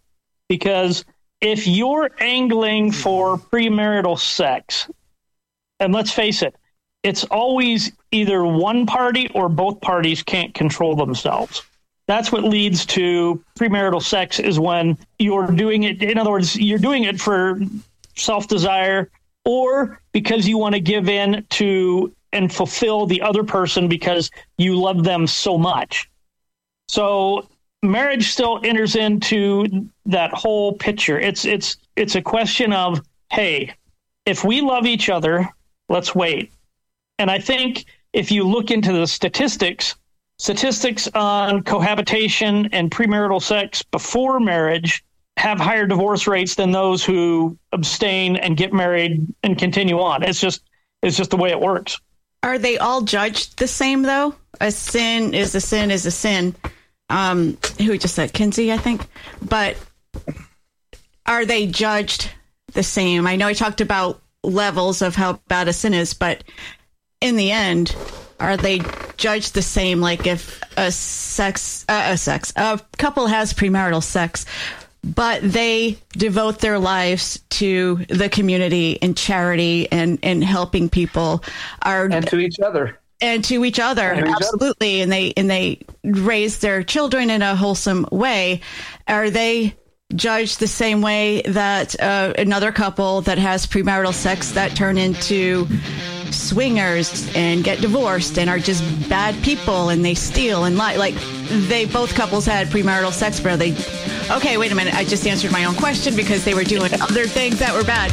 Speaker 8: because if you're angling for premarital sex, and let's face it, it's always either one party or both parties can't control themselves. That's what leads to premarital sex is when you're doing it. In other words, you're doing it for self desire or because you want to give in to and fulfill the other person because you love them so much. So marriage still enters into that whole picture. It's it's it's a question of hey, if we love each other, let's wait. And I think if you look into the statistics, statistics on cohabitation and premarital sex before marriage have higher divorce rates than those who abstain and get married and continue on. It's just it's just the way it works.
Speaker 3: Are they all judged the same though? A sin is a sin is a sin. Um, who just said Kinsey, I think. But are they judged the same? I know I talked about levels of how bad a sin is, but in the end, are they judged the same? Like if a sex, uh, a sex, a couple has premarital sex, but they devote their lives to the community and charity and, and helping people are
Speaker 9: and to each other.
Speaker 3: And to each other
Speaker 9: And to each
Speaker 3: absolutely. And they and they raise their children in a wholesome way. Are they judged the same way that uh, another couple that has premarital sex that turn into swingers and get divorced and are just bad people and they steal and lie. Like they both couples had premarital sex but they okay wait a minute. I just answered my own question because they were doing other things that were bad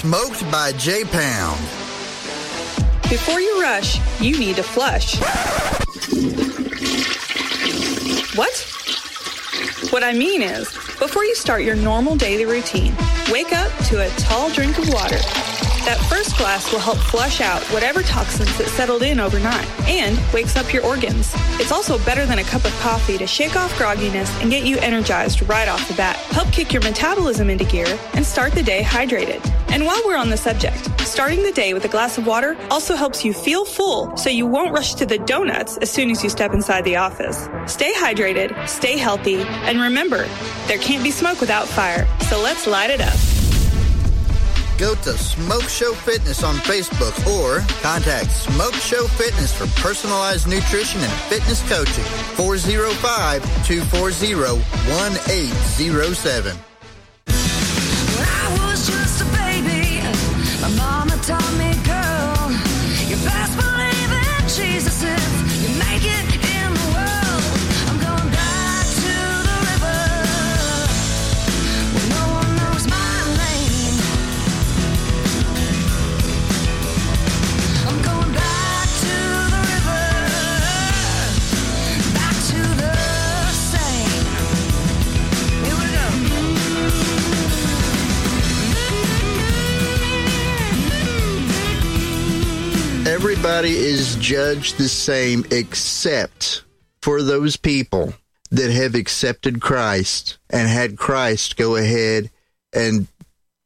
Speaker 2: smoked by J Pound.
Speaker 14: Before you rush, you need to flush. What? What I mean is, before you start your normal daily routine, wake up to a tall drink of water. That first glass will help flush out whatever toxins that settled in overnight and wakes up your organs. It's also better than a cup of coffee to shake off grogginess and get you energized right off the bat. Help kick your metabolism into gear and start the day hydrated. And while we're on the subject, starting the day with a glass of water also helps you feel full so you won't rush to the donuts as soon as you step inside the office. Stay hydrated, stay healthy, and remember, there can't be smoke without fire, so let's light it up.
Speaker 2: Go to Smoke Show Fitness on Facebook or contact Smoke Show Fitness for personalized nutrition and fitness coaching. 405 240 1807.
Speaker 15: I was just a baby. My mama taught me, girl, you best believe in Jesus you make it
Speaker 2: Everybody is judged the same except for those people that have accepted Christ and had Christ go ahead and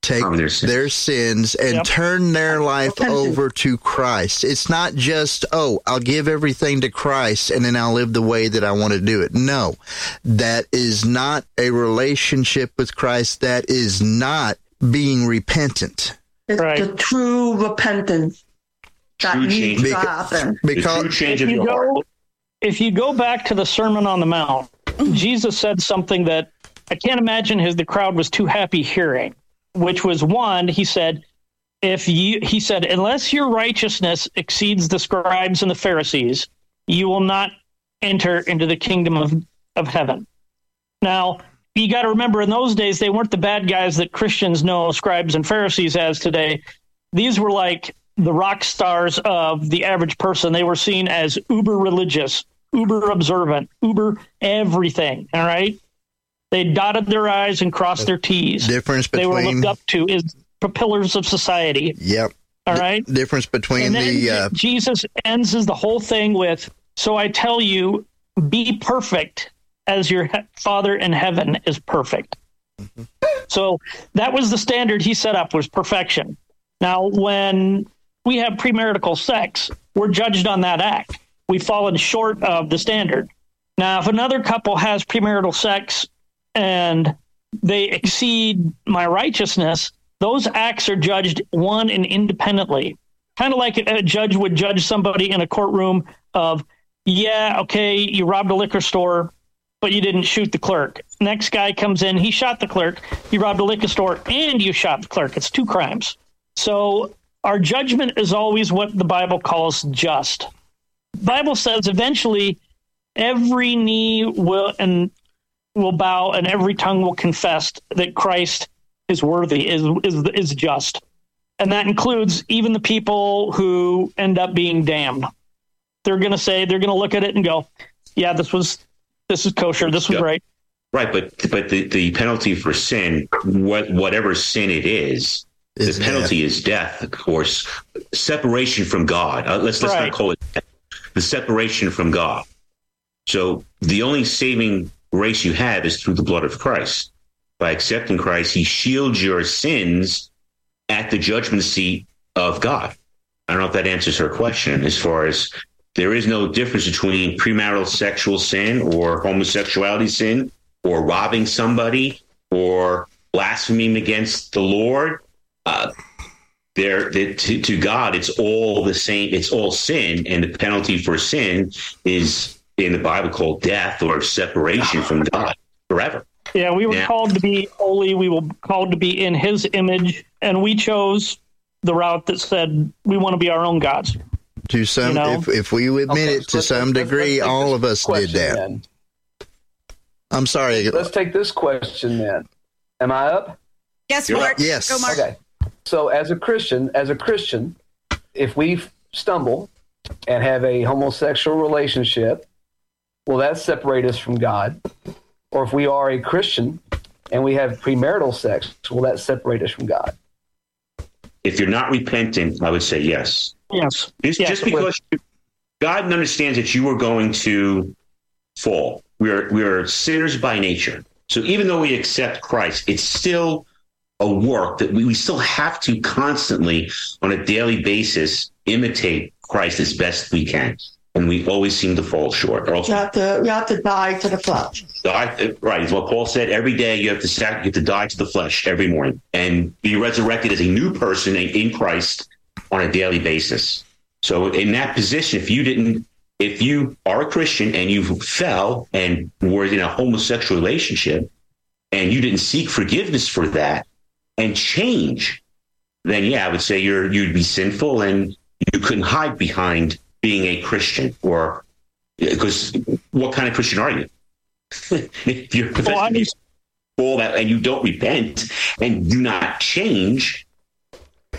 Speaker 2: take their sins, and
Speaker 4: Yep.
Speaker 2: turn their life over to Christ. It's not just, oh, I'll give everything to Christ and then I'll live the way that I want to do it. No, that is not a relationship with Christ. That is not being repentant.
Speaker 5: It's the true repentance that needs to happen.
Speaker 8: if you go, if you go back to the Sermon on the Mount, mm. Jesus said something that I can't imagine his the crowd was too happy hearing, which was one, he said, if you he said, unless your righteousness exceeds the scribes and the Pharisees, you will not enter into the kingdom of, of heaven. Now, you got to remember in those days they weren't the bad guys that Christians know scribes and Pharisees as today. These were like the rock stars of the average person. They were seen as uber religious, uber observant, uber everything. All right. They dotted their I's and crossed their T's.
Speaker 2: Difference between.
Speaker 8: They were looked up to as pillars of society.
Speaker 2: Yep.
Speaker 8: All right.
Speaker 2: Difference between the uh,
Speaker 8: Jesus ends his, the whole thing with, "So I tell you, be perfect as your he- Father in heaven is perfect." So that was the standard he set up was perfection. Now, when we have premarital sex, we're judged on that act. We've fallen short of the standard. Now, if another couple has premarital sex and they exceed my righteousness, those acts are judged one and independently. Kind of like a judge would judge somebody in a courtroom of, yeah, okay, you robbed a liquor store, but you didn't shoot the clerk. Next guy comes in, he shot the clerk, you robbed a liquor store, and you shot the clerk. It's two crimes. So our judgment is always what the Bible calls just. Bible says eventually every knee will and will bow and every tongue will confess that Christ is worthy, is is is just. And that includes even the people who end up being damned. They're going to say they're going to look at it and go, "Yeah, this was this is kosher. This was
Speaker 4: Yeah.
Speaker 8: right."
Speaker 4: Right, but but the, the penalty for sin, what whatever sin it Is the penalty is death. Of course, separation from God. Uh, let's let's
Speaker 8: Right.
Speaker 4: not call it death. the separation from God. So the only saving grace you have is through the blood of Christ. By accepting Christ, He shields your sins at the judgment seat of God. I don't know if that answers her question. As far as there is no difference between premarital sexual sin or homosexuality sin or robbing somebody or blaspheming against the Lord. Uh, there, to, to God, it's all the same. It's all sin, and the penalty for sin is in the Bible called death or separation from God forever.
Speaker 8: Yeah, we were
Speaker 4: Yeah.
Speaker 8: called to be holy. We were called to be in His image, and we chose the route that said we want to be our own gods.
Speaker 2: To some,
Speaker 8: You know?
Speaker 2: if, if we admit
Speaker 9: Okay,
Speaker 2: it, to some
Speaker 9: let's- let's
Speaker 2: degree, all of us did that.
Speaker 9: then.
Speaker 2: I'm sorry.
Speaker 9: Let's take this question then. Am I up?
Speaker 3: Yes,
Speaker 2: You're
Speaker 3: Mark.
Speaker 2: up. Yes.
Speaker 3: Go, Mark.
Speaker 9: Okay. So as a Christian, as a Christian, if we stumble and have a homosexual relationship, will that separate us from God? Or if we are a Christian and we have premarital sex, will that separate us from God?
Speaker 4: If you're not repentant, I would say yes.
Speaker 8: Yes.
Speaker 4: Just,
Speaker 8: Yes.
Speaker 4: just because you- God understands that you are going to fall. We are we are sinners by nature. So even though we accept Christ, it's still a work that we, we still have to constantly, on a daily basis, imitate Christ as best we can. And we always seem to fall short. Or else
Speaker 5: You have to you have to die to the flesh.
Speaker 4: die, right, is what Paul said. Every day you have to sac- you have to die to the flesh every morning and be resurrected as a new person in- in Christ on a daily basis. So in that position, if you didn't, if you are a Christian and you fell and were in a homosexual relationship and you didn't seek forgiveness for that and change, then yeah, I would say you're you'd be sinful and you couldn't hide behind being a Christian or because what kind of Christian are you? if you're
Speaker 8: Well, I mean,
Speaker 4: all that and you don't repent and do not change,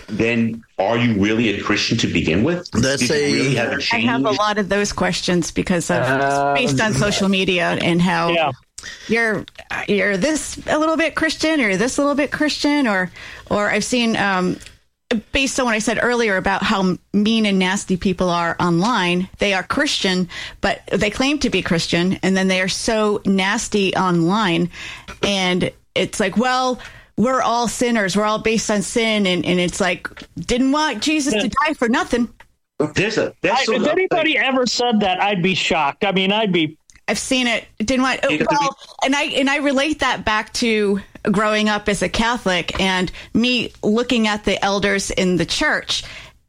Speaker 4: then are you really a Christian to begin with?
Speaker 2: That's
Speaker 4: Did you
Speaker 2: a-
Speaker 4: really have a
Speaker 3: I
Speaker 4: change?
Speaker 3: have a lot of those questions because of
Speaker 9: Um,
Speaker 3: based on social media and how
Speaker 8: Yeah.
Speaker 3: You're you're this a little bit Christian or this a little bit Christian or or I've seen um based on what I said earlier about how mean and nasty people are online, they are Christian, but they claim to be Christian, and then they are so nasty online. And it's like, well, we're all sinners. We're all based on sin. And, and it's like, didn't want Jesus to die for nothing.
Speaker 4: There's a that's
Speaker 8: I,
Speaker 4: a-
Speaker 8: if anybody ever said that, I'd be shocked. I mean, I'd be
Speaker 3: I've seen it. Didn't want. Well, and I and I relate that back to growing up as a Catholic and me looking at the elders in the church.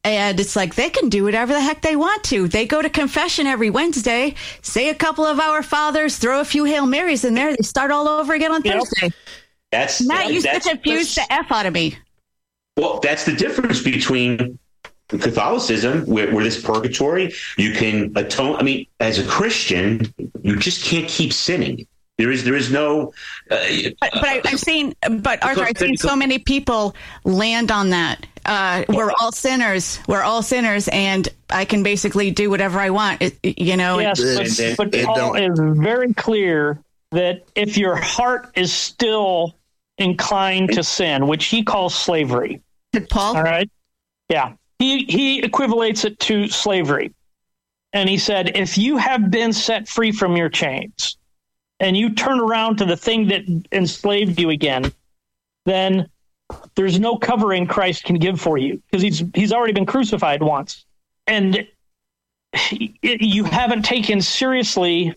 Speaker 3: And it's like they can do whatever the heck they want to. They go to confession every Wednesday, say a couple of Our Fathers, throw a few Hail Marys in there. They start all over again on
Speaker 8: Yep.
Speaker 3: Thursday.
Speaker 4: that's
Speaker 3: Matt used to
Speaker 4: that's-
Speaker 3: confuse the F out of me.
Speaker 4: Well, that's the difference between Catholicism, where, where this purgatory, you can atone. I mean, as a Christian, you just can't keep sinning. There is, there is no. Uh,
Speaker 3: But, but I, I've seen, but Arthur, I've seen so many people land on that. Uh, we're all sinners. We're all sinners, and I can basically do whatever I want. You know,
Speaker 8: yes,
Speaker 2: it-
Speaker 8: but,
Speaker 2: it-
Speaker 8: but
Speaker 2: it
Speaker 8: Paul
Speaker 2: don't-
Speaker 8: is very clear that if your heart is still inclined to sin, which he calls slavery,
Speaker 3: Did Paul?
Speaker 8: all right, yeah, he he equivalates it to slavery, and he said, if you have been set free from your chains, and you turn around to the thing that enslaved you again, then there's no covering Christ can give for you because he's he's already been crucified once, and you haven't taken seriously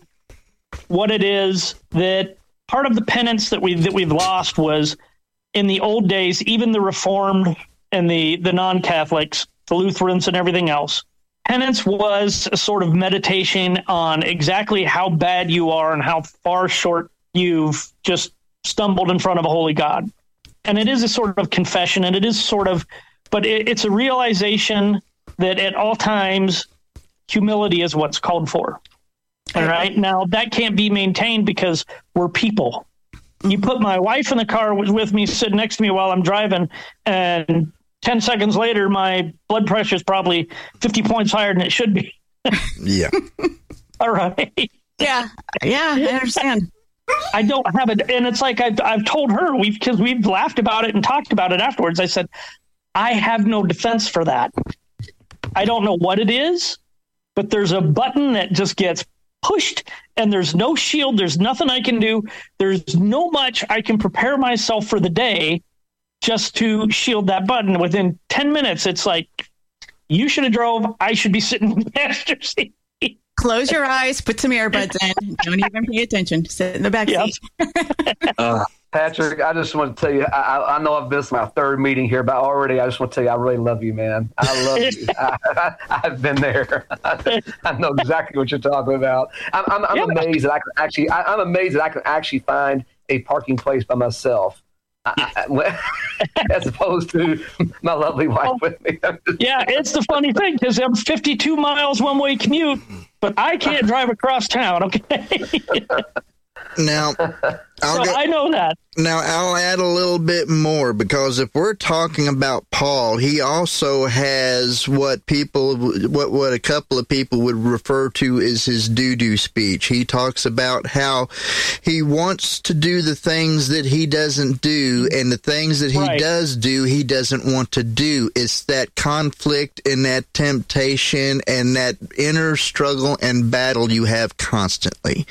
Speaker 8: what it is that part of the penance that we that we've lost was in the old days, even the Reformed and the the non Catholics, the Lutherans and everything else. Penance was a sort of meditation on exactly how bad you are and how far short you've just stumbled in front of a holy God. And it is a sort of confession, and it is sort of, but it, it's a realization that at all times humility is what's called for. All right. Now that can't be maintained because we're people. You put my wife in the car with, with me, sitting next to me while I'm driving, and 10 seconds later, my blood pressure is probably 50 points higher than it should be.
Speaker 2: Yeah.
Speaker 8: All right.
Speaker 3: Yeah. Yeah. I understand.
Speaker 8: I don't have it. And it's like I've, I've told her, we've, because we've laughed about it and talked about it afterwards. I said, I have no defense for that. I don't know what it is, but there's a button that just gets pushed and there's no shield. There's nothing I can do. There's no much I can prepare myself for the day just to shield that button. Within 10 minutes, it's like, you should have drove. I should be sitting in the passenger seat.
Speaker 3: Close your eyes, put some earbuds in. Don't even pay attention. Sit in the back seat.
Speaker 9: Uh, Patrick, I just want to tell you, I, I- I know I've missed my third meeting here, but already I just want to tell you, I really love you, man. I love you. I, have been there. I know exactly what you're talking about. I'm, I'm, I'm amazed that I can actually, I, I'm amazed that I can actually find a parking place by myself. I, I, as opposed to my lovely wife with me.
Speaker 8: Yeah, it's the funny thing because I'm 52 miles one way commute, but I can't drive across town. Okay.
Speaker 2: Now, I'll
Speaker 8: So
Speaker 2: go,
Speaker 8: I know that.
Speaker 2: Now, I'll add a little bit more because if we're talking about Paul, he also has what people, what, what a couple of people would refer to as his doo doo speech. He talks about how he wants to do the things that he doesn't do, and the things that he
Speaker 16: Right.
Speaker 2: does do, he doesn't want to do. It's that conflict and that temptation and that inner struggle and battle you have constantly.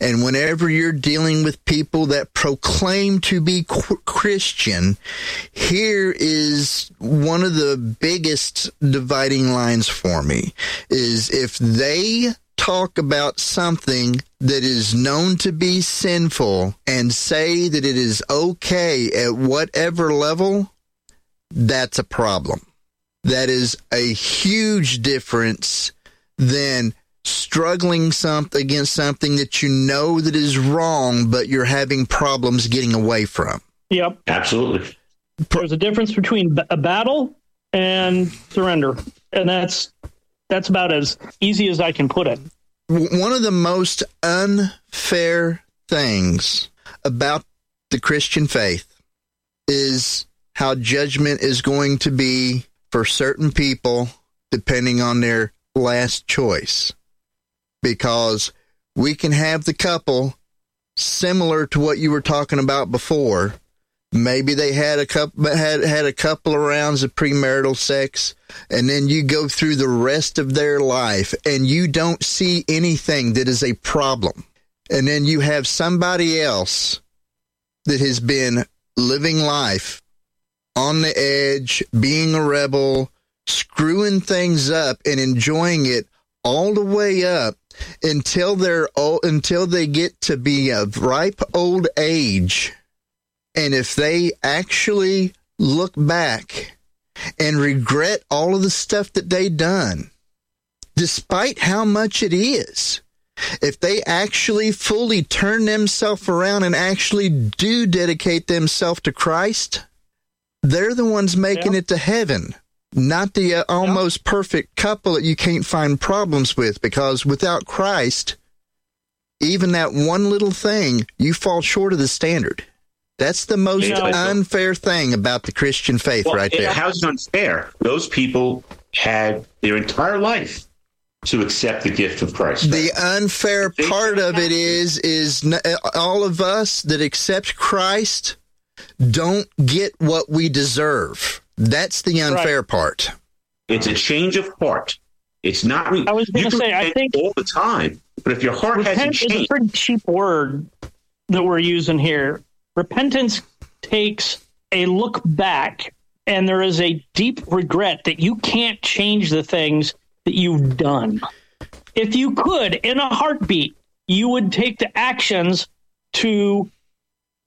Speaker 2: And whenever you're dealing with people that proclaim to be Christian, here is one of the biggest dividing lines for me is if they talk about something that is known to be sinful and say that it is okay at whatever level, that's a problem. That is a huge difference than struggling something against something that you know that is wrong, but you're having problems getting away from.
Speaker 8: Yep.
Speaker 4: Absolutely.
Speaker 8: There's a difference between a battle and surrender, and that's that's about as easy as I can put it.
Speaker 2: One of the most unfair things about the Christian faith is how judgment is going to be for certain people depending on their last choice. Because we can have the couple similar to what you were talking about before. Maybe they had a couple had had a couple of rounds of premarital sex, and then you go through the rest of their life and you don't see anything that is a problem. And then you have somebody else that has been living life on the edge, being a rebel, screwing things up and enjoying it all the way up until they're old, until they get to be of ripe old age. And if they actually look back and regret all of the stuff that they done, despite how much it is, if they actually fully turn themselves around and actually do dedicate themselves to Christ, they're the ones making it to heaven, not the uh, almost perfect couple that you can't find problems with because without Christ, even that one little thing, you fall short of the standard. That's the most
Speaker 4: Yeah,
Speaker 2: unfair thing about the Christian faith
Speaker 4: Well,
Speaker 2: right there.
Speaker 4: How's it unfair? Those people had their entire life to accept the gift of Christ.
Speaker 2: The unfair part of it is is all of us that accept Christ don't get what we deserve. That's the unfair part.
Speaker 4: It's a change of heart. It's not. Re-
Speaker 8: I was going
Speaker 4: you
Speaker 8: to say, I think
Speaker 4: all the time, but if your heart hasn't
Speaker 8: repent is a
Speaker 4: changed,
Speaker 8: pretty cheap word that we're using here. Repentance takes a look back, and there is a deep regret that you can't change the things that you've done. If you could, in a heartbeat, you would take the actions to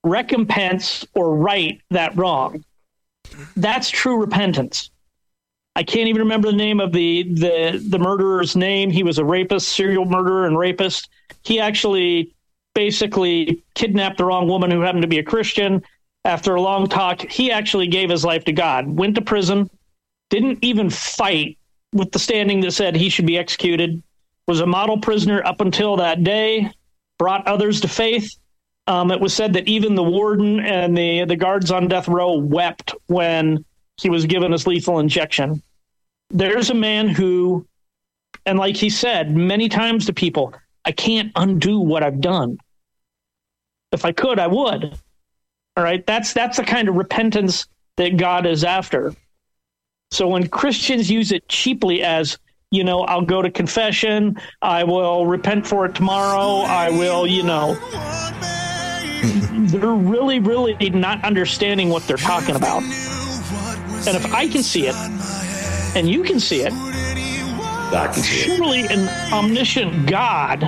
Speaker 8: recompense or right that wrong. That's true repentance. I can't even remember the name of the the the murderer's name. He was a rapist, serial murderer, and rapist. He actually basically kidnapped the wrong woman who happened to be a Christian. After a long talk, he actually gave his life to God. Went to prison. Didn't even fight with the standing that said he should be executed, was a model prisoner up until that day, brought others to faith. Um, it was said that even the warden and the, the guards on death row wept when he was given his lethal injection. There's a man who, and like he said many times to people, I can't undo what I've done. If I could, I would. All right. That's that's the kind of repentance that God is after. So when Christians use it cheaply as, you know, I'll go to confession, I will repent for it tomorrow, I will, you know, they're really, really not understanding what they're talking about. And if I can see it, and you can see it,
Speaker 4: God can see it.
Speaker 8: surely an omniscient God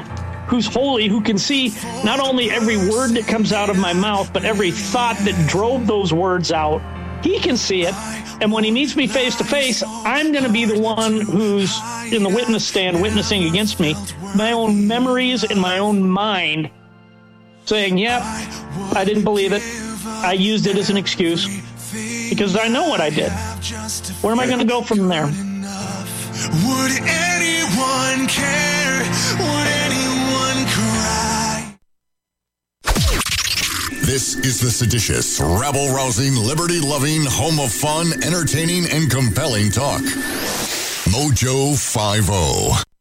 Speaker 8: who's holy, who can see not only every word that comes out of my mouth, but every thought that drove those words out, he can see it. And when he meets me face to face, I'm going to be the one who's in the witness stand witnessing against me, my own memories in my own mind, saying, Yep, I didn't believe it. I used it as an excuse because I know what I did. Where am I going to go from there?
Speaker 1: Would anyone care? Would anyone cry?
Speaker 16: This is the seditious, rabble rousing, liberty loving, home of fun, entertaining, and compelling talk. Mojo oh. 50.